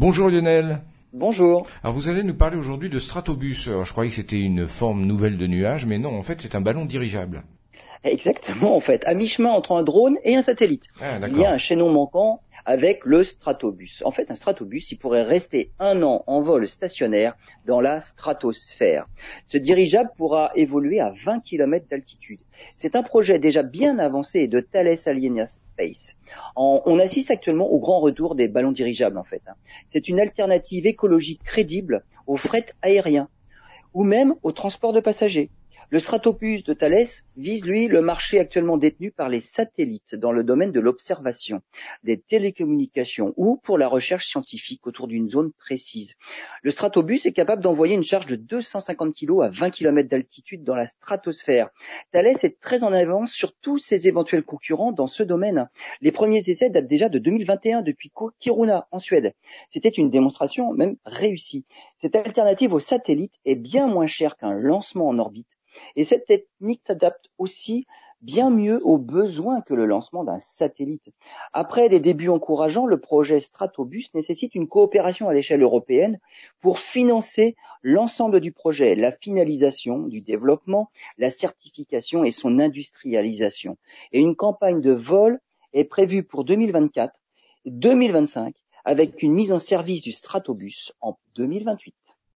Bonjour Lionel. Bonjour. Alors vous allez nous parler aujourd'hui de Stratobus. je croyais que c'était une forme nouvelle de nuage, mais non, en fait c'est un ballon dirigeable. Exactement, en fait, à mi-chemin entre un drone et un satellite. Ah, il y a un chaînon manquant avec le stratobus. En fait, un stratobus, il pourrait rester un an en vol stationnaire dans la stratosphère. Ce dirigeable pourra évoluer à 20 km d'altitude. C'est un projet déjà bien avancé de Thales Alenia Space. on assiste actuellement au grand retour des ballons dirigeables, en fait. Hein. C'est une alternative écologique crédible au fret aérien ou même au transport de passagers. Le Stratopus de Thales vise, lui, le marché actuellement détenu par les satellites dans le domaine de l'observation, des télécommunications ou pour la recherche scientifique autour d'une zone précise. Le Stratobus est capable d'envoyer une charge de 250 kg à 20 km d'altitude dans la stratosphère. Thales est très en avance sur tous ses éventuels concurrents dans ce domaine. Les premiers essais datent déjà de 2021 depuis Kiruna en Suède. C'était une démonstration même réussie. Cette alternative aux satellites est bien moins chère qu'un lancement en orbite et cette technique s'adapte aussi bien mieux aux besoins que le lancement d'un satellite. Après des débuts encourageants, le projet Stratobus nécessite une coopération à l'échelle européenne pour financer l'ensemble du projet, la finalisation du développement, la certification et son industrialisation. Et une campagne de vol est prévue pour 2024 2025 avec une mise en service du Stratobus en 2028.